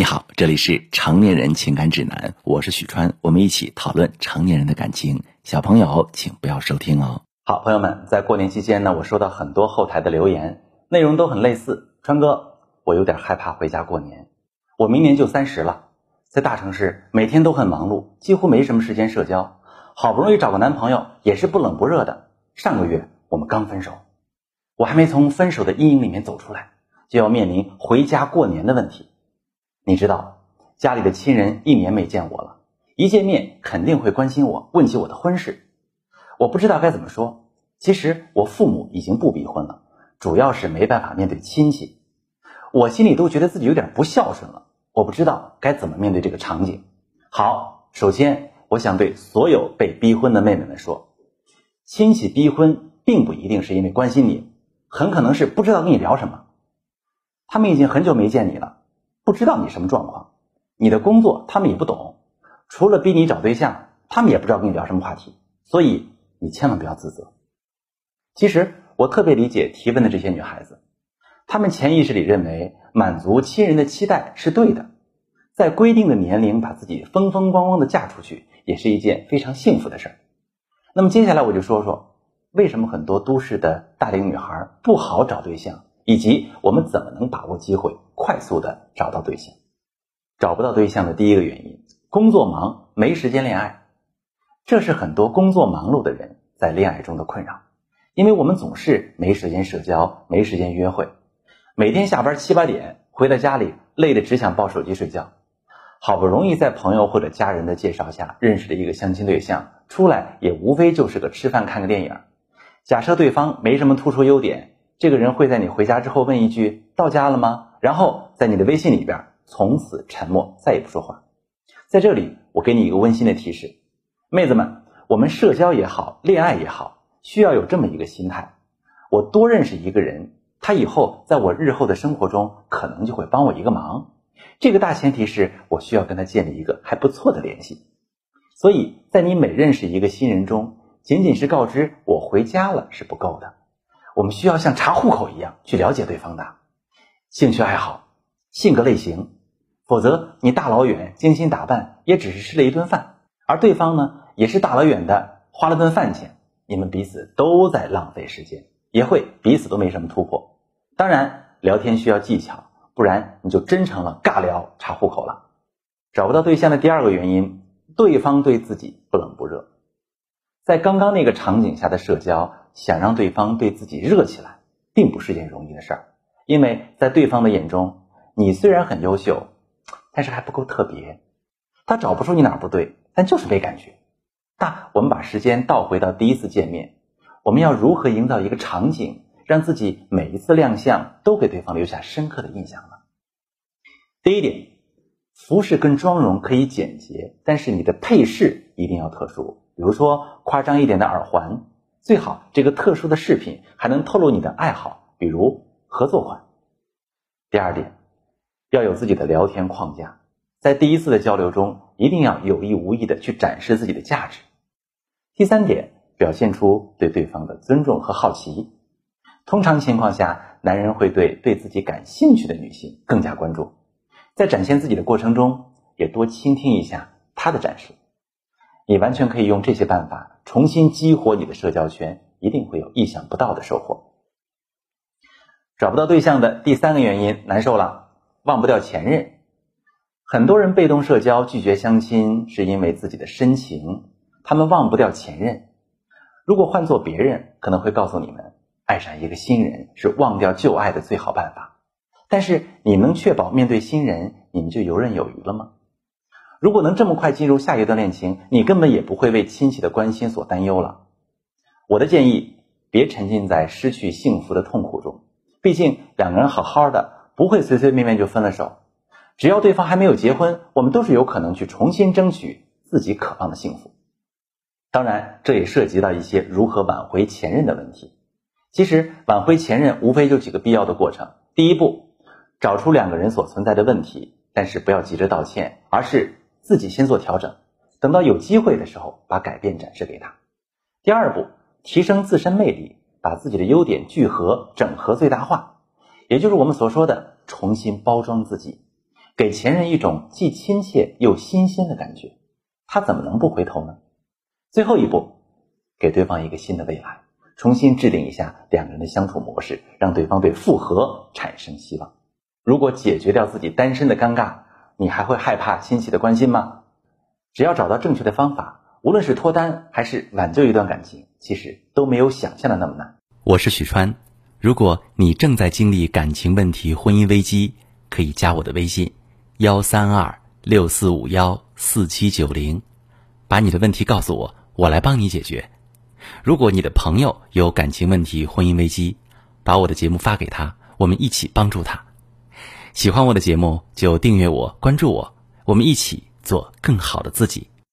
你好，这里是成年人情感指南，我是许川，我们一起讨论成年人的感情。小朋友，请不要收听哦。好，朋友们，在过年期间呢，我收到很多后台的留言，内容都很类似。川哥，我有点害怕回家过年，我明年就三十了，在大城市每天都很忙碌，几乎没什么时间社交。好不容易找个男朋友，也是不冷不热的。上个月我们刚分手，我还没从分手的阴影里面走出来，就要面临回家过年的问题。你知道，家里的亲人一年没见我了，一见面肯定会关心我，问起我的婚事。我不知道该怎么说。其实我父母已经不逼婚了，主要是没办法面对亲戚。我心里都觉得自己有点不孝顺了。我不知道该怎么面对这个场景。好，首先我想对所有被逼婚的妹妹们说，亲戚逼婚并不一定是因为关心你，很可能是不知道跟你聊什么。他们已经很久没见你了。不知道你什么状况，你的工作他们也不懂，除了逼你找对象，他们也不知道跟你聊什么话题，所以你千万不要自责。其实我特别理解提问的这些女孩子，她们潜意识里认为满足亲人的期待是对的，在规定的年龄把自己风风光光的嫁出去，也是一件非常幸福的事儿。那么接下来我就说说，为什么很多都市的大龄女孩不好找对象。以及我们怎么能把握机会，快速的找到对象？找不到对象的第一个原因，工作忙，没时间恋爱。这是很多工作忙碌的人在恋爱中的困扰，因为我们总是没时间社交，没时间约会，每天下班七八点回到家里，累得只想抱手机睡觉。好不容易在朋友或者家人的介绍下认识了一个相亲对象，出来也无非就是个吃饭看个电影。假设对方没什么突出优点。这个人会在你回家之后问一句“到家了吗”，然后在你的微信里边从此沉默，再也不说话。在这里，我给你一个温馨的提示，妹子们，我们社交也好，恋爱也好，需要有这么一个心态：我多认识一个人，他以后在我日后的生活中可能就会帮我一个忙。这个大前提是我需要跟他建立一个还不错的联系。所以在你每认识一个新人中，仅仅是告知我回家了是不够的。我们需要像查户口一样去了解对方的兴趣爱好、性格类型，否则你大老远精心打扮也只是吃了一顿饭，而对方呢也是大老远的花了顿饭钱，你们彼此都在浪费时间，也会彼此都没什么突破。当然，聊天需要技巧，不然你就真成了尬聊查户口了。找不到对象的第二个原因，对方对自己不冷不热，在刚刚那个场景下的社交。想让对方对自己热起来，并不是件容易的事儿，因为在对方的眼中，你虽然很优秀，但是还不够特别。他找不出你哪不对，但就是没感觉。那我们把时间倒回到第一次见面，我们要如何营造一个场景，让自己每一次亮相都给对方留下深刻的印象呢？第一点，服饰跟妆容可以简洁，但是你的配饰一定要特殊，比如说夸张一点的耳环。最好这个特殊的饰品还能透露你的爱好，比如合作款。第二点，要有自己的聊天框架，在第一次的交流中，一定要有意无意的去展示自己的价值。第三点，表现出对对方的尊重和好奇。通常情况下，男人会对对自己感兴趣的女性更加关注，在展现自己的过程中，也多倾听一下他的展示。你完全可以用这些办法重新激活你的社交圈，一定会有意想不到的收获。找不到对象的第三个原因，难受了，忘不掉前任。很多人被动社交、拒绝相亲，是因为自己的深情，他们忘不掉前任。如果换做别人，可能会告诉你们，爱上一个新人是忘掉旧爱的最好办法。但是，你能确保面对新人，你们就游刃有余了吗？如果能这么快进入下一段恋情，你根本也不会为亲戚的关心所担忧了。我的建议，别沉浸在失去幸福的痛苦中。毕竟两个人好好的，不会随随便便就分了手。只要对方还没有结婚，我们都是有可能去重新争取自己渴望的幸福。当然，这也涉及到一些如何挽回前任的问题。其实，挽回前任无非就几个必要的过程：第一步，找出两个人所存在的问题，但是不要急着道歉，而是。自己先做调整，等到有机会的时候把改变展示给他。第二步，提升自身魅力，把自己的优点聚合、整合最大化，也就是我们所说的重新包装自己，给前任一种既亲切又新鲜的感觉，他怎么能不回头呢？最后一步，给对方一个新的未来，重新制定一下两个人的相处模式，让对方对复合产生希望。如果解决掉自己单身的尴尬，你还会害怕亲戚的关心吗？只要找到正确的方法，无论是脱单还是挽救一段感情，其实都没有想象的那么难。我是许川，如果你正在经历感情问题、婚姻危机，可以加我的微信：幺三二六四五幺四七九零，把你的问题告诉我，我来帮你解决。如果你的朋友有感情问题、婚姻危机，把我的节目发给他，我们一起帮助他。喜欢我的节目就订阅我、关注我，我们一起做更好的自己。